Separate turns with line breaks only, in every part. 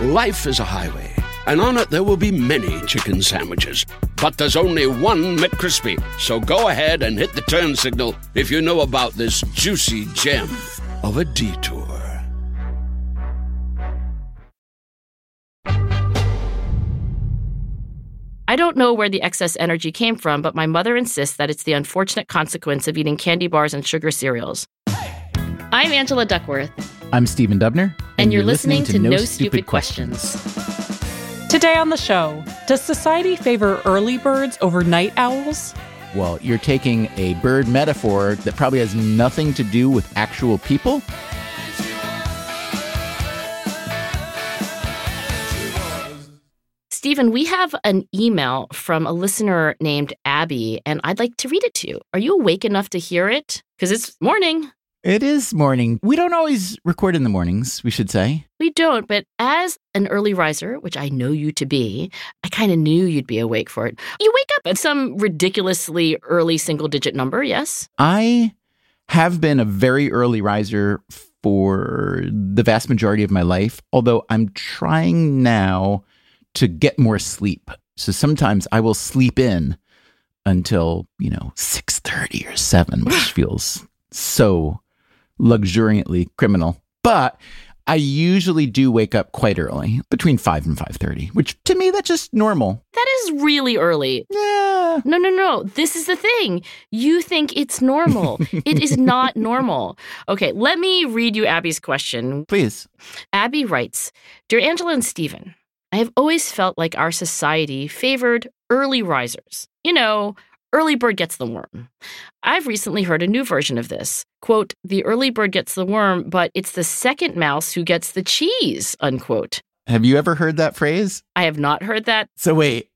Life is a highway, and on it there will be many chicken sandwiches. But there's only one McCrispy. So go ahead and hit the turn signal if you know about this juicy gem of a detour.
I don't know where the excess energy came from, but my mother insists that it's the unfortunate consequence of eating candy bars and sugar cereals. I'm Angela Duckworth.
I'm Stephen Dubner.
And, and you're, you're listening, listening, to, No, Stupid, Stupid questions.
questions. Today on the show, does society favor early birds over night owls?
Well, you're taking a bird metaphor that probably has nothing to do with actual people
Stephen, we have an email from a listener named Abby, and I'd like to read it to you. Are you awake enough to hear it? Because it's morning.
It is morning. We don't always record in the mornings, we should say.
We don't, but as an early riser, which I know you to be, I kind of knew you'd be awake for it. You wake up at some ridiculously early single digit number, yes?
I have been a very early riser for the vast majority of my life, although I'm trying now to get more sleep. So sometimes I will sleep in until, you know, 6:30 or 7, which feels so luxuriantly criminal. But I usually do wake up quite early, between 5 and 5:30, which to me that's just normal.
That is really early.
Yeah.
No, no, no. This is the thing. You think it's normal. it is not normal. Okay, let me read you Abby's question.
Please.
Abby writes, "Dear Angela and Stephen, I have always felt like our society favored early risers. You know, early bird gets the worm. I've recently heard a new version of this. Quote, the early bird gets the worm, but it's the second mouse who gets the cheese, unquote.
Have you ever heard that phrase?
I have not heard that.
So wait,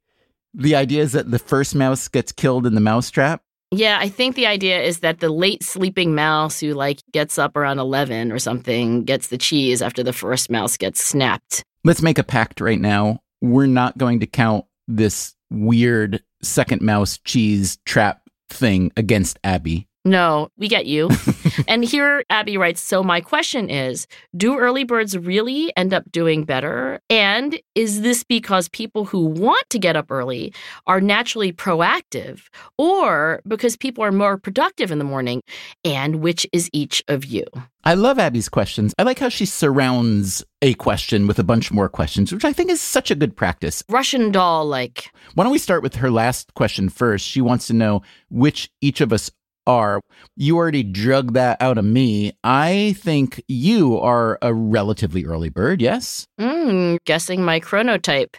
the idea is that the first mouse gets killed in the mousetrap?
Yeah, I think the idea is that the late sleeping mouse who like gets up around 11 or something gets the cheese after the first mouse gets snapped.
Let's make a pact right now. We're not going to count this weird second mouse cheese trap thing against Abby.
No, we get you. and here Abby writes So, my question is Do early birds really end up doing better? And is this because people who want to get up early are naturally proactive, or because people are more productive in the morning? And which is each of you?
I love Abby's questions. I like how she surrounds a question with a bunch more questions, which I think is such a good practice.
Russian doll like.
Why don't we start with her last question first? She wants to know which each of us are. You already drug that out of me. I think you are a relatively early bird, yes?
Mm, guessing my chronotype.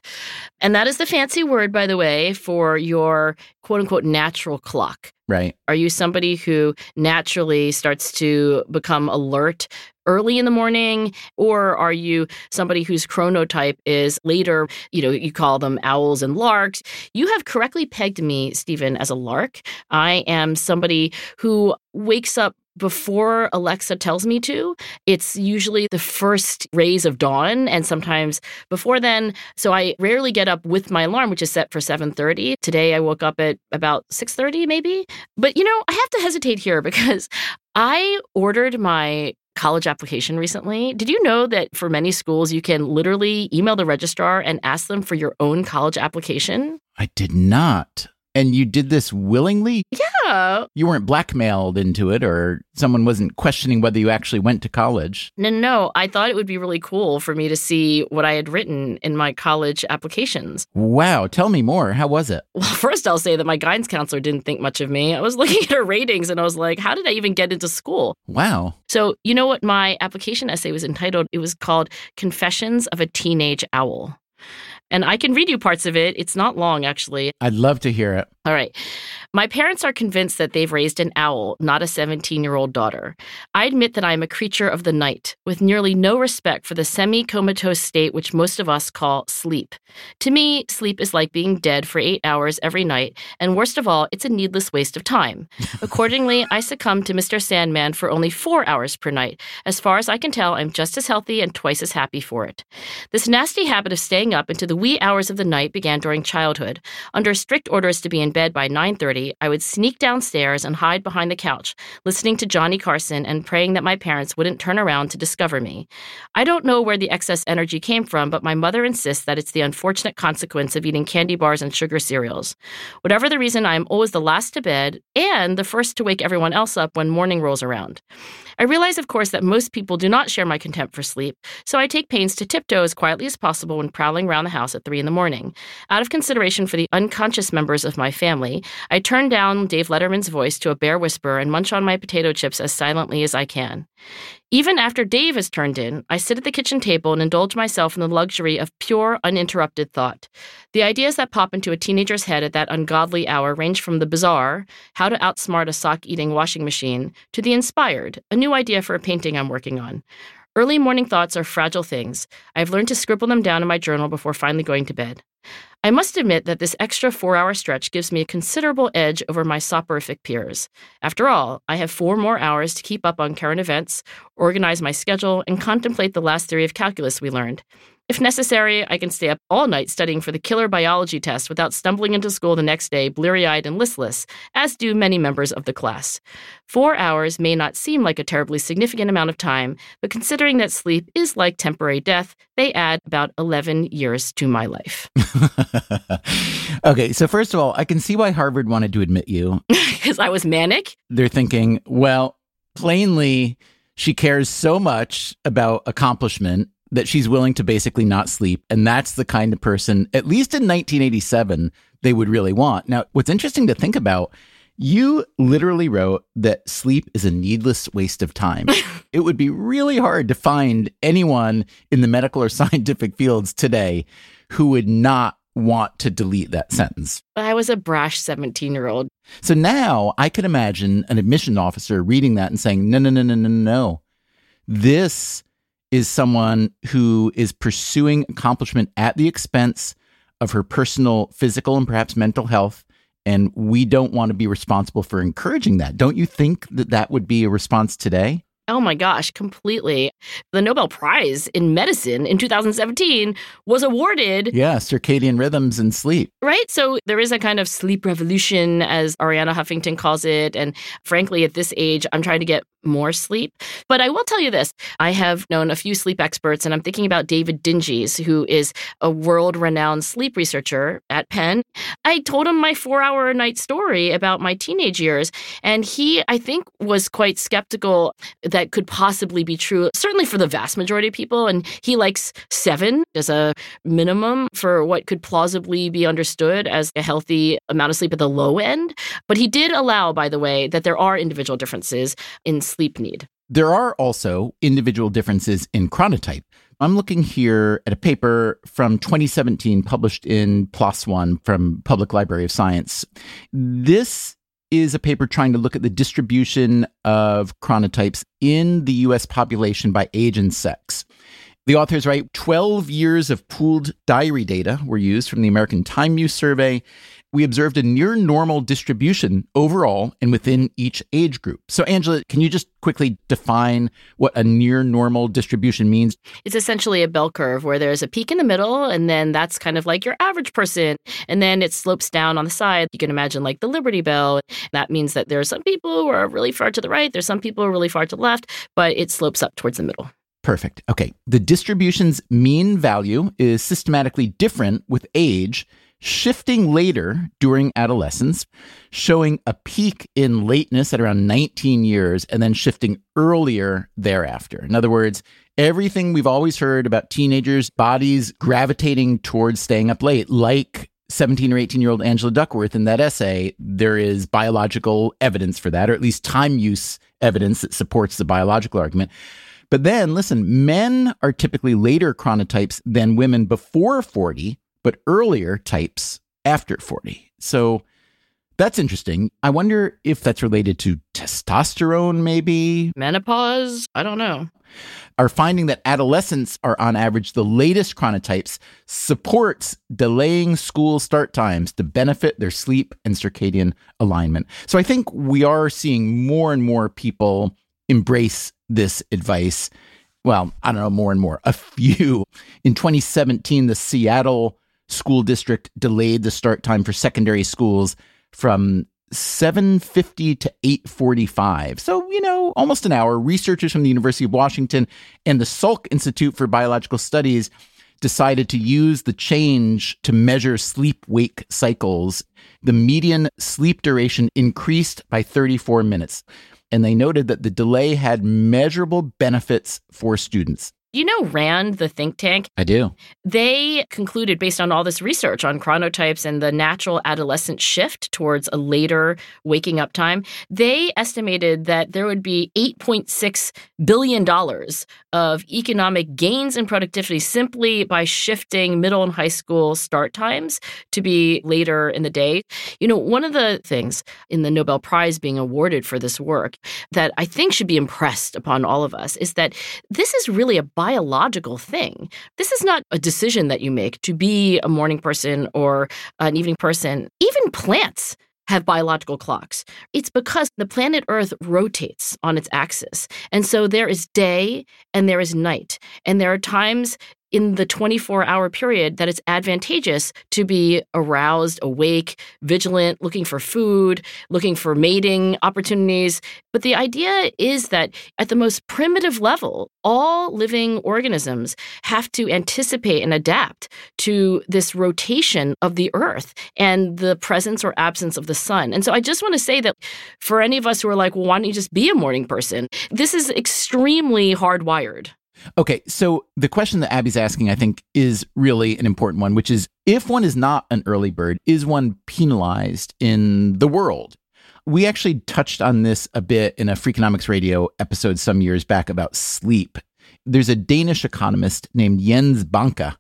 And that is the fancy word, by the way, for your quote unquote natural clock.
Right.
Are you somebody who naturally starts to become alert early in the morning or are you somebody whose chronotype is later you know you call them owls and larks you have correctly pegged me stephen as a lark i am somebody who wakes up before Alexa tells me to. It's usually the first rays of dawn and sometimes before then. So I rarely get up with my alarm which is set for 7:30. Today I woke up at about 6:30 maybe. But you know, I have to hesitate here because I ordered my college application recently. Did you know that for many schools you can literally email the registrar and ask them for your own college application?
I did not. And you did this willingly?
Yeah.
You weren't blackmailed into it, or someone wasn't questioning whether you actually went to college.
No, no. I thought it would be really cool for me to see what I had written in my college applications.
Wow. Tell me more. How was it?
Well, first, I'll say that my guidance counselor didn't think much of me. I was looking at her ratings and I was like, how did I even get into school?
Wow.
So, you know what my application essay was entitled? It was called Confessions of a Teenage Owl. And I can read you parts of it. It's not long, actually.
I'd love to hear it.
All right. My parents are convinced that they've raised an owl, not a 17 year old daughter. I admit that I am a creature of the night, with nearly no respect for the semi comatose state which most of us call sleep. To me, sleep is like being dead for eight hours every night, and worst of all, it's a needless waste of time. Accordingly, I succumb to Mr. Sandman for only four hours per night. As far as I can tell, I'm just as healthy and twice as happy for it. This nasty habit of staying up into the wee hours of the night began during childhood. Under strict orders to be in bed by 9:30, I would sneak downstairs and hide behind the couch, listening to Johnny Carson and praying that my parents wouldn't turn around to discover me. I don't know where the excess energy came from, but my mother insists that it's the unfortunate consequence of eating candy bars and sugar cereals. Whatever the reason, I am always the last to bed and the first to wake everyone else up when morning rolls around. I realize, of course, that most people do not share my contempt for sleep, so I take pains to tiptoe as quietly as possible when prowling around the house at 3 in the morning. Out of consideration for the unconscious members of my family, I turn down Dave Letterman's voice to a bare whisper and munch on my potato chips as silently as I can. Even after Dave has turned in, I sit at the kitchen table and indulge myself in the luxury of pure, uninterrupted thought. The ideas that pop into a teenager's head at that ungodly hour range from the bizarre, how to outsmart a sock eating washing machine, to the inspired, a new idea for a painting I'm working on. Early morning thoughts are fragile things. I've learned to scribble them down in my journal before finally going to bed. I must admit that this extra four hour stretch gives me a considerable edge over my soporific peers. After all, I have four more hours to keep up on current events, organize my schedule, and contemplate the last theory of calculus we learned. If necessary, I can stay up all night studying for the killer biology test without stumbling into school the next day bleary eyed and listless, as do many members of the class. Four hours may not seem like a terribly significant amount of time, but considering that sleep is like temporary death, they add about 11 years to my life.
okay, so first of all, I can see why Harvard wanted to admit you.
Because I was manic?
They're thinking, well, plainly, she cares so much about accomplishment that she's willing to basically not sleep. And that's the kind of person, at least in 1987, they would really want. Now, what's interesting to think about, you literally wrote that sleep is a needless waste of time. it would be really hard to find anyone in the medical or scientific fields today who would not want to delete that sentence.
I was a brash 17 year old.
So now I can imagine an admission officer reading that and saying, no, no, no, no, no, no. This is someone who is pursuing accomplishment at the expense of her personal physical and perhaps mental health. And we don't want to be responsible for encouraging that. Don't you think that that would be a response today?
Oh my gosh, completely. The Nobel Prize in Medicine in 2017 was awarded.
Yeah, circadian rhythms and sleep.
Right? So there is a kind of sleep revolution, as Arianna Huffington calls it. And frankly, at this age, I'm trying to get more sleep. But I will tell you this I have known a few sleep experts, and I'm thinking about David Dinges, who is a world renowned sleep researcher at Penn. I told him my four hour a night story about my teenage years, and he, I think, was quite skeptical that could possibly be true, certainly for the vast majority of people. And he likes seven as a minimum for what could plausibly be understood as a healthy amount of sleep at the low end. But he did allow, by the way, that there are individual differences in sleep need.
There are also individual differences in chronotype. I'm looking here at a paper from 2017 published in PLOS One from Public Library of Science. This is a paper trying to look at the distribution of chronotypes in the US population by age and sex. The authors write 12 years of pooled diary data were used from the American Time Use Survey we observed a near normal distribution overall and within each age group. So, Angela, can you just quickly define what a near normal distribution means?
It's essentially a bell curve where there's a peak in the middle, and then that's kind of like your average person. And then it slopes down on the side. You can imagine like the Liberty Bell. That means that there are some people who are really far to the right, there's some people who are really far to the left, but it slopes up towards the middle.
Perfect. Okay. The distribution's mean value is systematically different with age shifting later during adolescence, showing a peak in lateness at around 19 years, and then shifting earlier thereafter. In other words, everything we've always heard about teenagers' bodies gravitating towards staying up late, like 17 or 18 year old Angela Duckworth in that essay, there is biological evidence for that, or at least time use evidence that supports the biological argument. But then, listen, men are typically later chronotypes than women before 40, but earlier types after 40. So That's interesting. I wonder if that's related to testosterone, maybe.
Menopause? I don't know.
Our finding that adolescents are on average the latest chronotypes supports delaying school start times to benefit their sleep and circadian alignment. So I think we are seeing more and more people embrace this advice. Well, I don't know, more and more. A few. In 2017, the Seattle school district delayed the start time for secondary schools from 750 to 845. So, you know, almost an hour. Researchers from the University of Washington and the Salk Institute for Biological Studies decided to use the change to measure sleep wake cycles. The median sleep duration increased by 34 minutes. And they noted that the delay had measurable benefits for students.
You know RAND, the think tank?
I do.
They concluded, based on all this research on chronotypes and the natural adolescent shift towards a later waking up time, they estimated that there would be $8.6 billion of economic gains in productivity simply by shifting middle and high school start times to be later in the day. You know, one of the things in the Nobel Prize being awarded for this work that I think should be impressed upon all of us is that this is really a biological thing. This is not a decision that you make to be a morning person or an evening person. Even plants have biological clocks. It's because the planet Earth rotates on its axis. And so there is day and there is night. And there are times in the 24 hour period that it's advantageous to be aroused, awake, vigilant, looking for food, looking for mating opportunities. But the idea is that at the most primitive level, all living organisms have to anticipate and adapt to this rotation of the earth and the presence or absence of the sun. And so I just want to say that for any of us who are like, well, why don't you just be a morning person? This is extremely hardwired.
Okay, so the question that Abby's asking, I think, is really an important one, which is if one is not an early bird, is one penalized in the world? We actually touched on this a bit in a Freakonomics Radio episode some years back about sleep. There's a Danish economist named Jens Bonke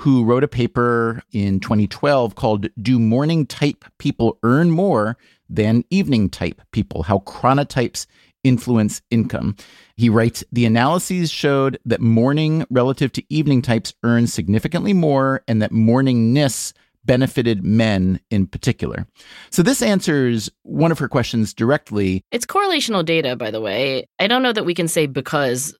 who wrote a paper in 2012 called Do Morning Type People Earn More Than Evening Type People? How Chronotypes Influence Income. He writes The analyses showed that morning relative to evening types earn significantly more and that morningness benefited men in particular. So this answers one of her questions directly.
It's correlational data, by the way. I don't know that we can say because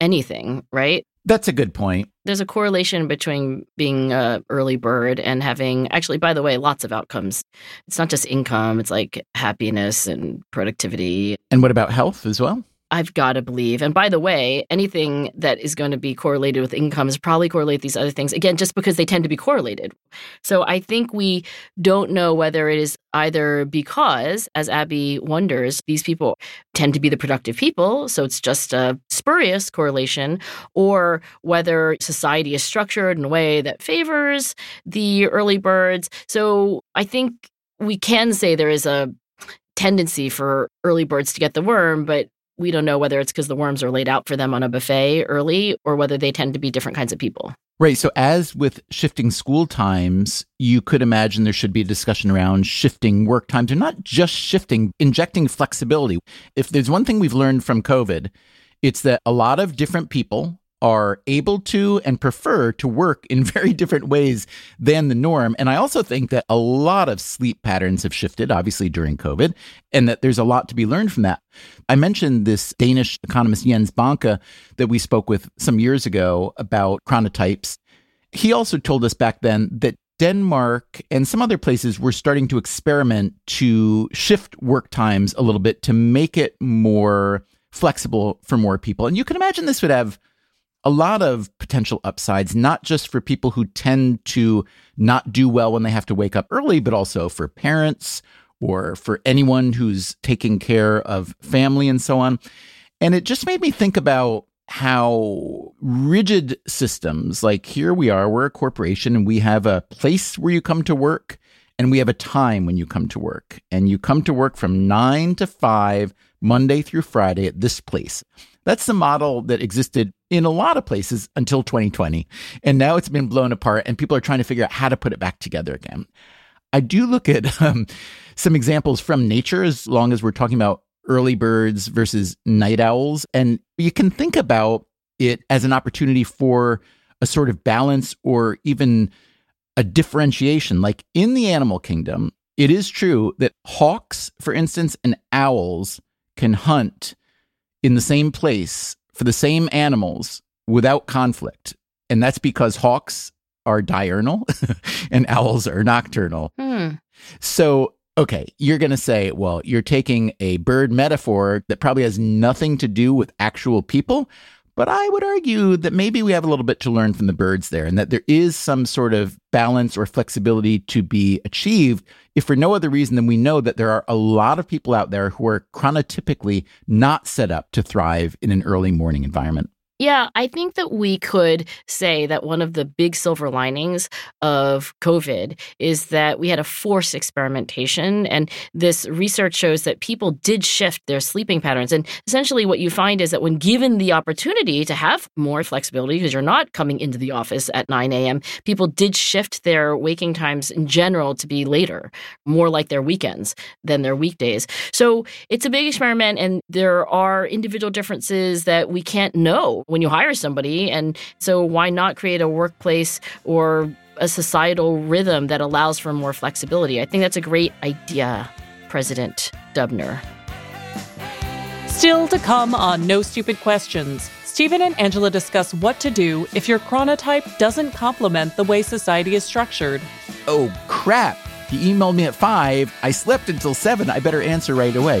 anything, right?
That's a good point.
There's a correlation between being a early bird and having actually by the way lots of outcomes. It's not just income, it's like happiness and productivity.
And what about health as well?
I've got to believe. And by the way, anything that is going to be correlated with income is probably correlate these other things again, just because they tend to be correlated. So I think we don't know whether it is either because, as Abby wonders, these people tend to be the productive people, so it's just a spurious correlation, or whether society is structured in a way that favors the early birds. So I think we can say there is a tendency for early birds to get the worm, but we don't know whether it's because the worms are laid out for them on a buffet early or whether they tend to be different kinds of people.
Right. So, as with shifting school times, you could imagine there should be a discussion around shifting work times, or not just shifting, injecting flexibility. If there's one thing we've learned from COVID, it's that a lot of different people are able to and prefer to work in very different ways than the norm. And I also think that a lot of sleep patterns have shifted, obviously, during COVID, and that there's a lot to be learned from that. I mentioned this Danish economist Jens Bonke that we spoke with some years ago about chronotypes. He also told us back then that Denmark and some other places were starting to experiment to shift work times a little bit to make it more flexible for more people. And you can imagine this would have a lot of potential upsides, not just for people who tend to not do well when they have to wake up early, but also for parents or for anyone who's taking care of family and so on. And it just made me think about how rigid systems, like here we are, we're a corporation and we have a place where you come to work and we have a time when you come to work. And you come to work from nine to five, Monday through Friday at this place. That's the model that existed in a lot of places until 2020. And now it's been blown apart and people are trying to figure out how to put it back together again. I do look at um, some examples from nature as long as we're talking about early birds versus night owls. And you can think about it as an opportunity for a sort of balance or even a differentiation. Like in the animal kingdom, it is true that hawks, for instance, and owls can hunt in the same place for the same animals without conflict. And that's because hawks are diurnal and owls are nocturnal.
Hmm.
So, okay, you're going to say, well, you're taking a bird metaphor that probably has nothing to do with actual people. But I would argue that maybe we have a little bit to learn from the birds there and that there is some sort of balance or flexibility to be achieved, if for no other reason than we know that there are a lot of people out there who are chronotypically not set up to thrive in an early morning environment.
Yeah, I think that we could say that one of the big silver linings of COVID is that we had a forced experimentation. And this research shows that people did shift their sleeping patterns. And essentially, what you find is that when given the opportunity to have more flexibility, because you're not coming into the office at 9 a.m., people did shift their waking times in general to be later, more like their weekends than their weekdays. So it's a big experiment, and there are individual differences that we can't know when you hire somebody. And so, why not create a workplace or a societal rhythm that allows for more flexibility? I think that's a great idea, President Dubner.
Still to come on No Stupid Questions. Stephen and Angela discuss what to do if your chronotype doesn't complement the way society is structured.
Oh, crap. He emailed me at five. I slept until seven. I better answer right away.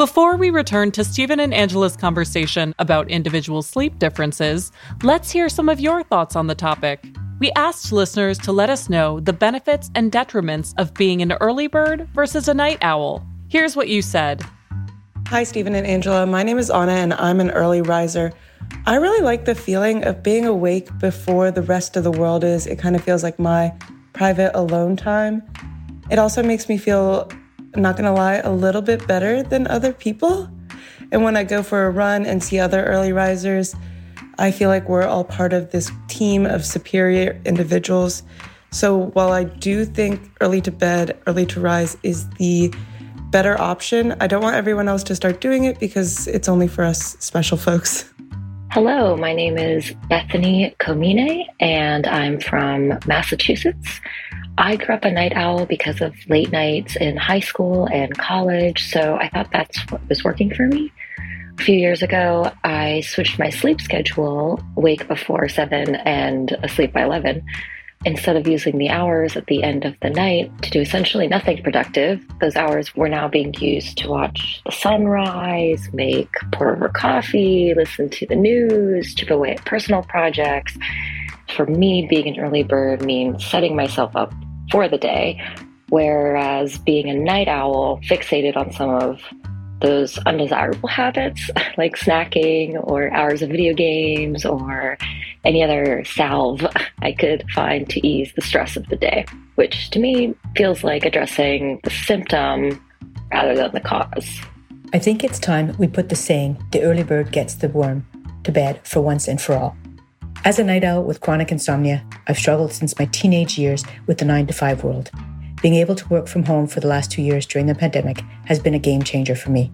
Before we return to Stephen and Angela's conversation about individual sleep differences, let's hear some of your thoughts on the topic. We asked listeners to let us know the benefits and detriments of being an early bird versus a night owl. Here's what you said
Hi, Stephen and Angela. My name is Anna, and I'm an early riser. I really like the feeling of being awake before the rest of the world is. It kind of feels like my private alone time. It also makes me feel I'm not gonna lie, a little bit better than other people. And when I go for a run and see other early risers, I feel like we're all part of this team of superior individuals. So while I do think early to bed, early to rise is the better option, I don't want everyone else to start doing it because it's only for us special folks.
Hello, my name is Bethany Comine, and I'm from Massachusetts. I grew up a night owl because of late nights in high school and college, so I thought that's what was working for me. A few years ago, I switched my sleep schedule, wake before 7 and asleep by 11. Instead of using the hours at the end of the night to do essentially nothing productive, those hours were now being used to watch the sunrise, make pour over coffee, listen to the news, chip away at personal projects. For me, being an early bird means setting myself up for the day, whereas being a night owl fixated on some of those undesirable habits like snacking or hours of video games or any other salve I could find to ease the stress of the day, which to me feels like addressing the symptom rather than the cause.
I think it's time we put the saying, the early bird gets the worm, to bed for once and for all. As a night owl with chronic insomnia, I've struggled since my teenage years with the 9 to 5 world. Being able to work from home for the last two years during the pandemic has been a game changer for me.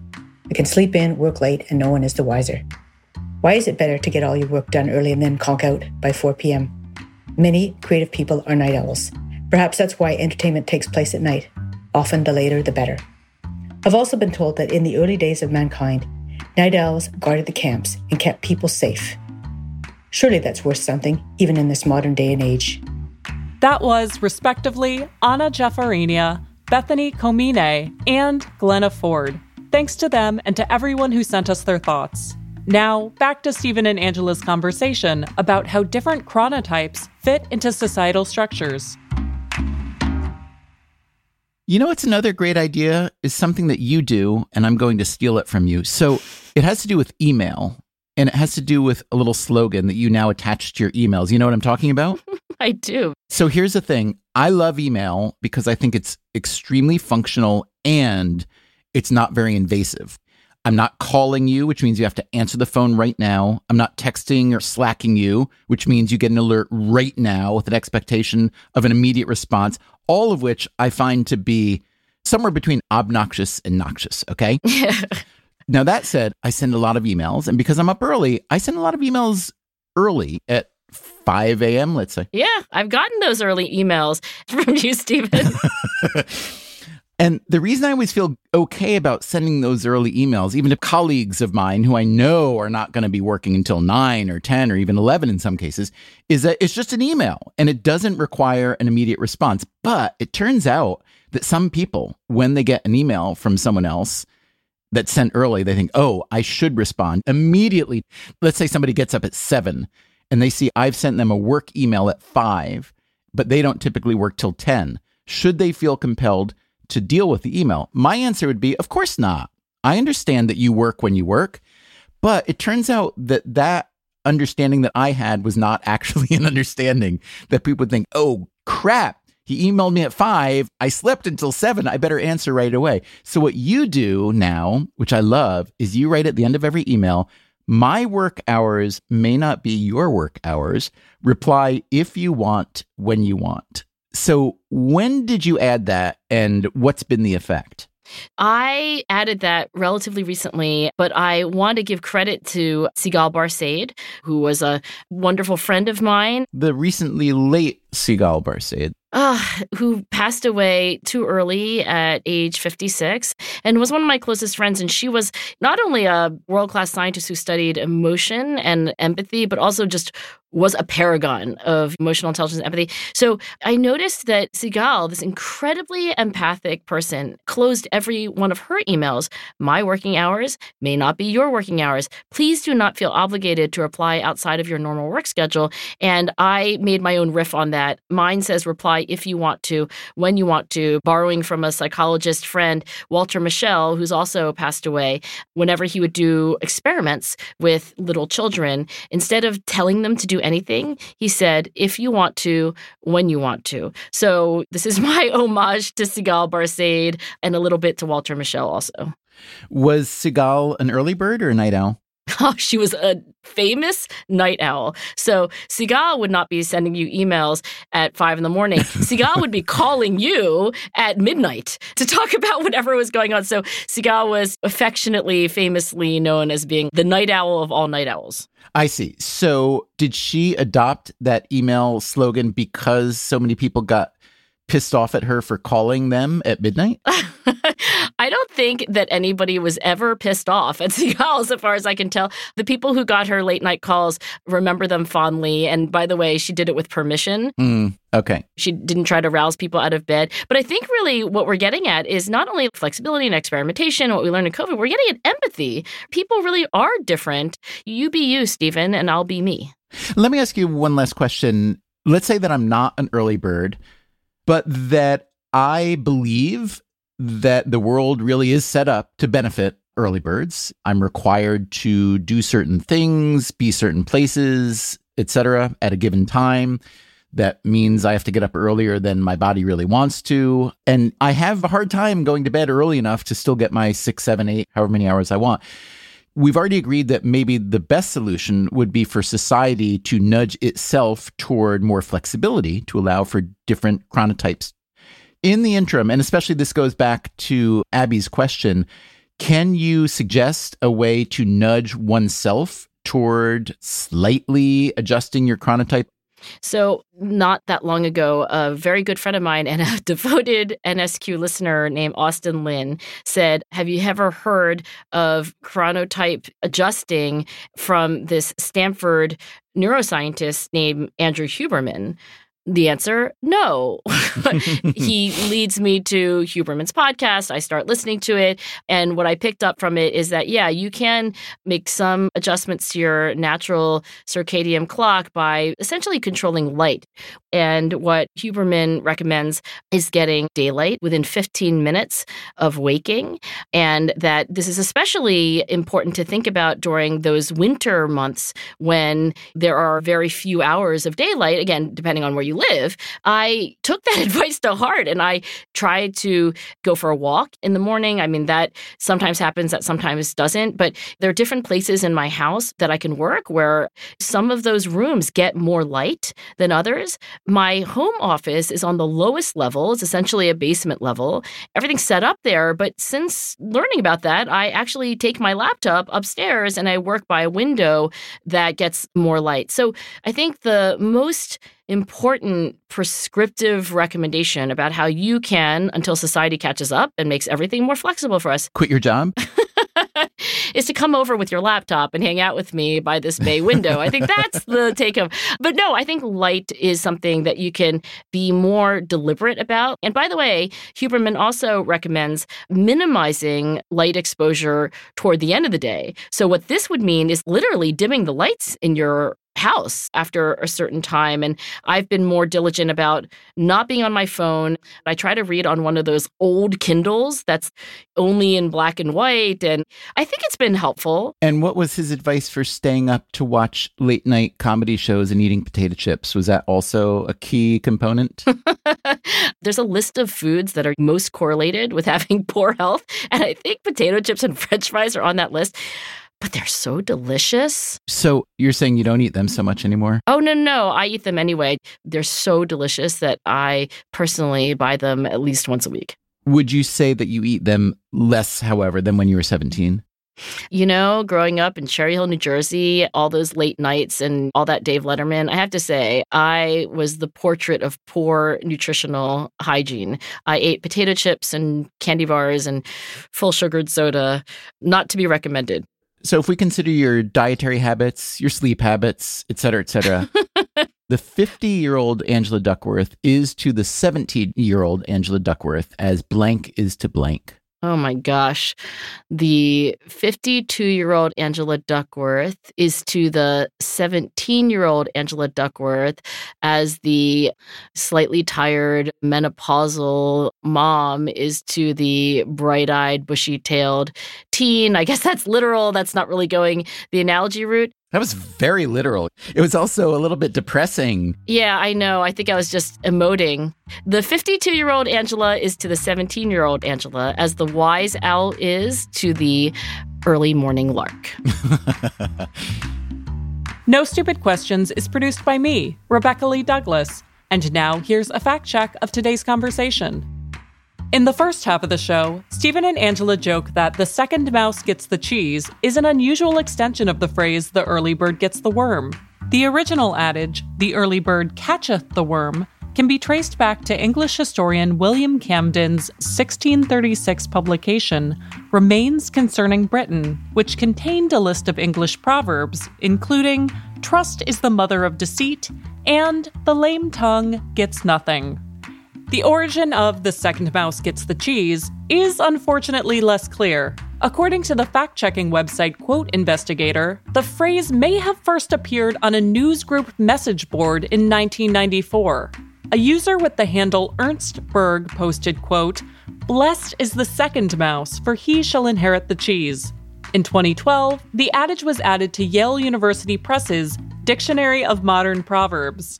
I can sleep in, work late, and no one is the wiser. Why is it better to get all your work done early and then conk out by 4 p.m.? Many creative people are night owls. Perhaps that's why entertainment takes place at night. Often the later, the better. I've also been told that in the early days of mankind, night owls guarded the camps and kept people safe. Surely that's worth something, even in this modern day and age.
That was, respectively, Anna Jaffarania, Bethany Comine, and Glenna Ford. Thanks to them and to everyone who sent us their thoughts. Now, back to Stephen and Angela's conversation about how different chronotypes fit into societal structures.
You know what's another great idea is something that you do, and I'm going to steal it from you. So it has to do with email, and it has to do with a little slogan that you now attach to your emails. You know what I'm talking about?
I do.
So here's the thing I love email because I think it's extremely functional and it's not very invasive. I'm not calling you, which means you have to answer the phone right now. I'm not texting or slacking you, which means you get an alert right now with an expectation of an immediate response, all of which I find to be somewhere between obnoxious and noxious. Okay. now, that said, I send a lot of emails. And because I'm up early, I send a lot of emails early at 5 a.m., let's say.
Yeah, I've gotten those early emails from you, Stephen.
And the reason I always feel okay about sending those early emails, even to colleagues of mine who I know are not going to be working until 9 or 10 or even 11 in some cases, is that it's just an email and it doesn't require an immediate response. But it turns out that some people, when they get an email from someone else that's sent early, they think, oh, I should respond immediately. Let's say somebody gets up at 7 and they see I've sent them a work email at 5, but they don't typically work till 10. Should they feel compelled? to deal with the email? My answer would be, of course not. I understand that you work when you work, but it turns out that that understanding that I had was not actually an understanding that people would think, oh, crap. He emailed me at five. I slept until seven. I better answer right away. So, what you do now, which I love, is you write at the end of every email, my work hours may not be your work hours. Reply if you want, when you want. So, when did you add that and what's been the effect?
I added that relatively recently, but I want to give credit to Sigal Barsade, who was a wonderful friend of mine.
The recently late Sigal Barsade.
Uh, who passed away too early at age 56 and was one of my closest friends. And she was not only a world class scientist who studied emotion and empathy, but also just was a paragon of emotional intelligence and empathy. So I noticed that Sigal, this incredibly empathic person, closed every one of her emails. My working hours may not be your working hours. Please do not feel obligated to reply outside of your normal work schedule. And I made my own riff on that. Mine says reply if you want to, when you want to, borrowing from a psychologist friend, Walter Mischel, who's also passed away. Whenever he would do experiments with little children, instead of telling them to do anything. He said, if you want to, when you want to. So this is my homage to Sigal Barsade and a little bit to Walter Mischel also.
Was Sigal an early bird or a night owl?
Oh, she was a famous night owl. So Sigal would not be sending you emails at five in the morning. Sigal would be calling you at midnight to talk about whatever was going on. So Sigal was affectionately, famously known as being the night owl of all night owls.
I see. So did she adopt that email slogan because so many people got pissed off at her for calling them at midnight?
I don't think that anybody was ever pissed off at Sigal, as far as I can tell. The people who got her late night calls remember them fondly. And by the way, she did it with permission.
Mm, okay.
She didn't try to rouse people out of bed. But I think really what we're getting at is not only flexibility and experimentation, what we learned in COVID, we're getting at empathy. People really are different. You be you, Stephen, and I'll be me.
Let me ask you one last question. Let's say that I'm not an early bird, but that I believe that the world really is set up to benefit early birds. I'm required to do certain things, be certain places, etc. at a given time. That means I have to get up earlier than my body really wants to. And I have a hard time going to bed early enough to still get my six, seven, eight, however many hours I want. We've already agreed that maybe the best solution would be for society to nudge itself toward more flexibility to allow for different chronotypes. In the interim, and especially this goes back to Abby's question, can you suggest a way to nudge oneself toward slightly adjusting your chronotype
so, not that long ago, a very good friend of mine and a devoted NSQ listener named Austin Lynn said, Have you ever heard of chronotype adjusting from this Stanford neuroscientist named Andrew Huberman? The answer, no. he leads me to Huberman's podcast. I start listening to it. And what I picked up from it is that, yeah, you can make some adjustments to your natural circadian clock by essentially controlling light. And what Huberman recommends is getting daylight within 15 minutes of waking. And that this is especially important to think about during those winter months when there are very few hours of daylight, again, depending on where you live, I took that advice to heart and I tried to go for a walk in the morning. I mean, that sometimes happens, that sometimes doesn't, but there are different places in my house that I can work where some of those rooms get more light than others. My home office is on the lowest level, it's essentially a basement level. Everything's set up there, but since learning about that, I actually take my laptop upstairs and I work by a window that gets more light. So I think the most important prescriptive recommendation about how you can, until society catches up and makes everything more flexible for us.
Quit your job?
is to come over with your laptop and hang out with me by this bay window. I think that's the take home. But no, I think light is something that you can be more deliberate about. And by the way, Huberman also recommends minimizing light exposure toward the end of the day. So what this would mean is literally dimming the lights in your house after a certain time. And I've been more diligent about not being on my phone. I try to read on one of those old Kindles that's only in black and white. And I think it's been helpful.
And what was his advice for staying up to watch late night comedy shows and eating potato chips? Was that also a key component?
There's a list of foods that are most correlated with having poor health. And I think potato chips and french fries are on that list but they're so delicious.
So you're saying you don't eat them so much anymore?
Oh, no, no. I eat them anyway. They're so delicious that I personally buy them at least once a week.
Would you say that you eat them less, however, than when you were 17?
You know, growing up in Cherry Hill, New Jersey, all those late nights and all that Dave Letterman, I have to say, I was the portrait of poor nutritional hygiene. I ate potato chips and candy bars and full sugared soda, not to be recommended.
So if we consider your dietary habits, your sleep habits, et cetera, et cetera, the 50 year old Angela Duckworth is to the 17 year old Angela Duckworth as blank is to blank.
Oh my gosh. The 52 year old Angela Duckworth is to the 17 year old Angela Duckworth as the slightly tired menopausal mom is to the bright eyed, bushy tailed teen. I guess that's literal. That's not really going the analogy route.
That was very literal. It was also a little bit depressing.
Yeah, I know. I think I was just emoting. The 52 year old Angela is to the 17 year old Angela, as the wise owl is to the early morning lark.
no Stupid Questions is produced by me, Rebecca Lee Douglas. And now here's a fact check of today's conversation. In the first half of the show, Stephen and Angela joke that the second mouse gets the cheese is an unusual extension of the phrase the early bird gets the worm. The original adage, the early bird catcheth the worm, can be traced back to English historian William Camden's 1636 publication, Remains Concerning Britain, which contained a list of English proverbs, including Trust is the mother of deceit and The lame tongue gets nothing. The origin of the second mouse gets the cheese is unfortunately less clear. According to the fact checking website Quote Investigator, the phrase may have first appeared on a newsgroup message board in 1994. A user with the handle Ernst Berg posted, quote, Blessed is the second mouse, for he shall inherit the cheese. In 2012, the adage was added to Yale University Press's Dictionary of Modern Proverbs.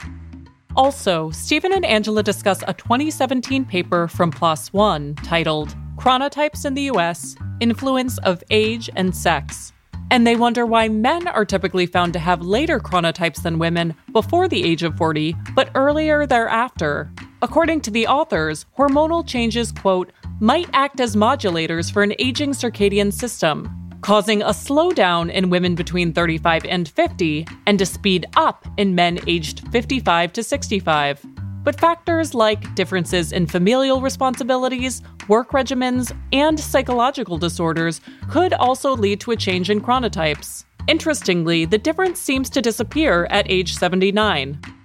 Also, Stephen and Angela discuss a 2017 paper from PLOS One titled Chronotypes in the US Influence of Age and Sex. And they wonder why men are typically found to have later chronotypes than women before the age of 40, but earlier thereafter. According to the authors, hormonal changes, quote, might act as modulators for an aging circadian system, causing a slowdown in women between 35 and 50 and a speed up in men aged 55 to 65. But factors like differences in familial responsibilities, work regimens, and psychological disorders could also lead to a change in chronotypes. Interestingly, the difference seems to disappear at age 79.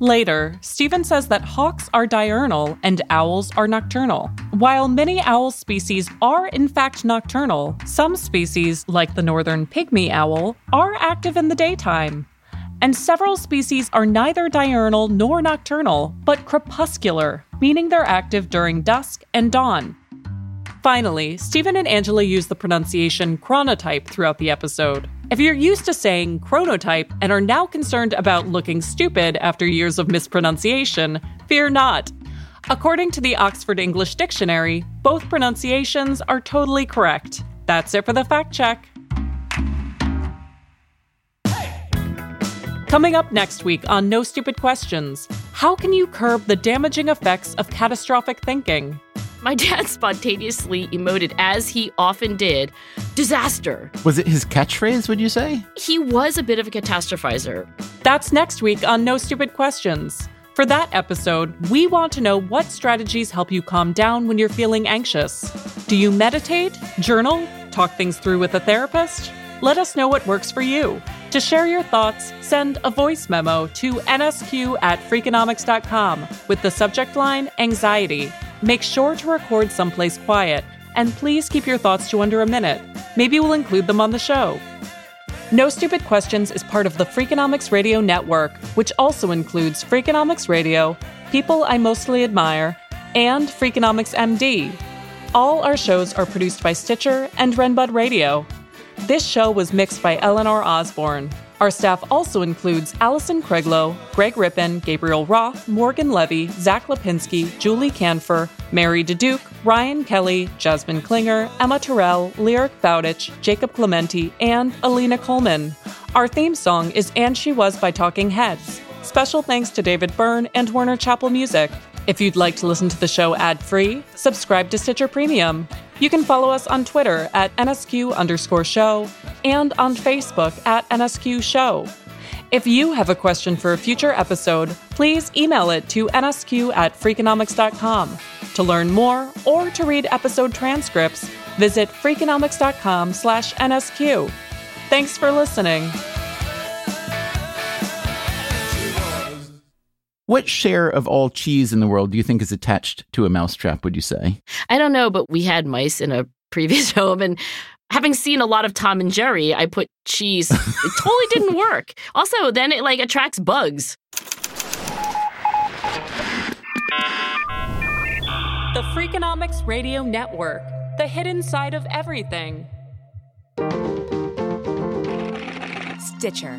Later, Stephen says that hawks are diurnal and owls are nocturnal. While many owl species are in fact nocturnal, some species, like the northern pygmy owl, are active in the daytime. And several species are neither diurnal nor nocturnal, but crepuscular, meaning they're active during dusk and dawn. Finally, Stephen and Angela use the pronunciation chronotype throughout the episode. If you're used to saying chronotype and are now concerned about looking stupid after years of mispronunciation, fear not. According to the Oxford English Dictionary, both pronunciations are totally correct. That's it for the fact check. Coming up next week on No Stupid Questions How can you curb the damaging effects of catastrophic thinking?
My dad spontaneously emoted, as he often did, disaster.
Was it his catchphrase, would you say?
He was a bit of a catastrophizer.
That's next week on No Stupid Questions. For that episode, we want to know what strategies help you calm down when you're feeling anxious. Do you meditate, journal, talk things through with a therapist? Let us know what works for you. To share your thoughts, send a voice memo to nsq at freakonomics.com with the subject line Anxiety. Make sure to record someplace quiet, and please keep your thoughts to under a minute. Maybe we'll include them on the show. No Stupid Questions is part of the Freakonomics Radio Network, which also includes Freakonomics Radio, People I Mostly Admire, and Freakonomics MD. All our shows are produced by Stitcher and Renbud Radio. This show was mixed by Eleanor Osborne. Our staff also includes Allison Craiglow, Greg Rippin, Gabriel Roth, Morgan Levey, Zack Lapinski, Julie Kanfer, Mary Diduch, Ryan Kelley, Jasmin Klinger, Emma Tyrrell, Lyric Bowditch, Jacob Clemente, and Alina Kulman. Our theme song is And She Was by Talking Heads. Special thanks to David Byrne and Warner Chappell Music. If you'd like to listen to the show ad free, subscribe to Stitcher Premium. You can follow us on Twitter at NSQ underscore show and on Facebook at NSQ show. If you have a question for a future episode, please email it to nsq at freakonomics.com. To learn more or to read episode transcripts, visit freakonomics.com slash nsq. Thanks for listening.
What share of all cheese in the world do you think is attached to a mousetrap, would you say?
I don't know, but we had mice in a previous home and having seen a lot of Tom and Jerry, I put cheese. It totally didn't work. Also, then it like attracts bugs.
The Freakonomics Radio Network, the hidden side of everything.
Stitcher.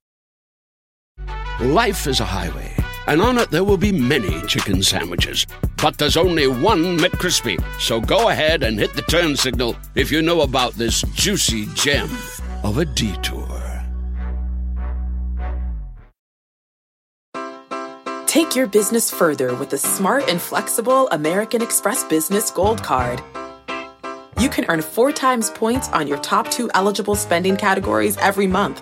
Life is a highway, and on it there will be many chicken sandwiches. But there's only one McCrispy. So go ahead and hit the turn signal if you know about this juicy gem of a detour.
Take your business further with the smart and flexible American Express Business Gold Card. You can earn four times points on your top two eligible spending categories every month,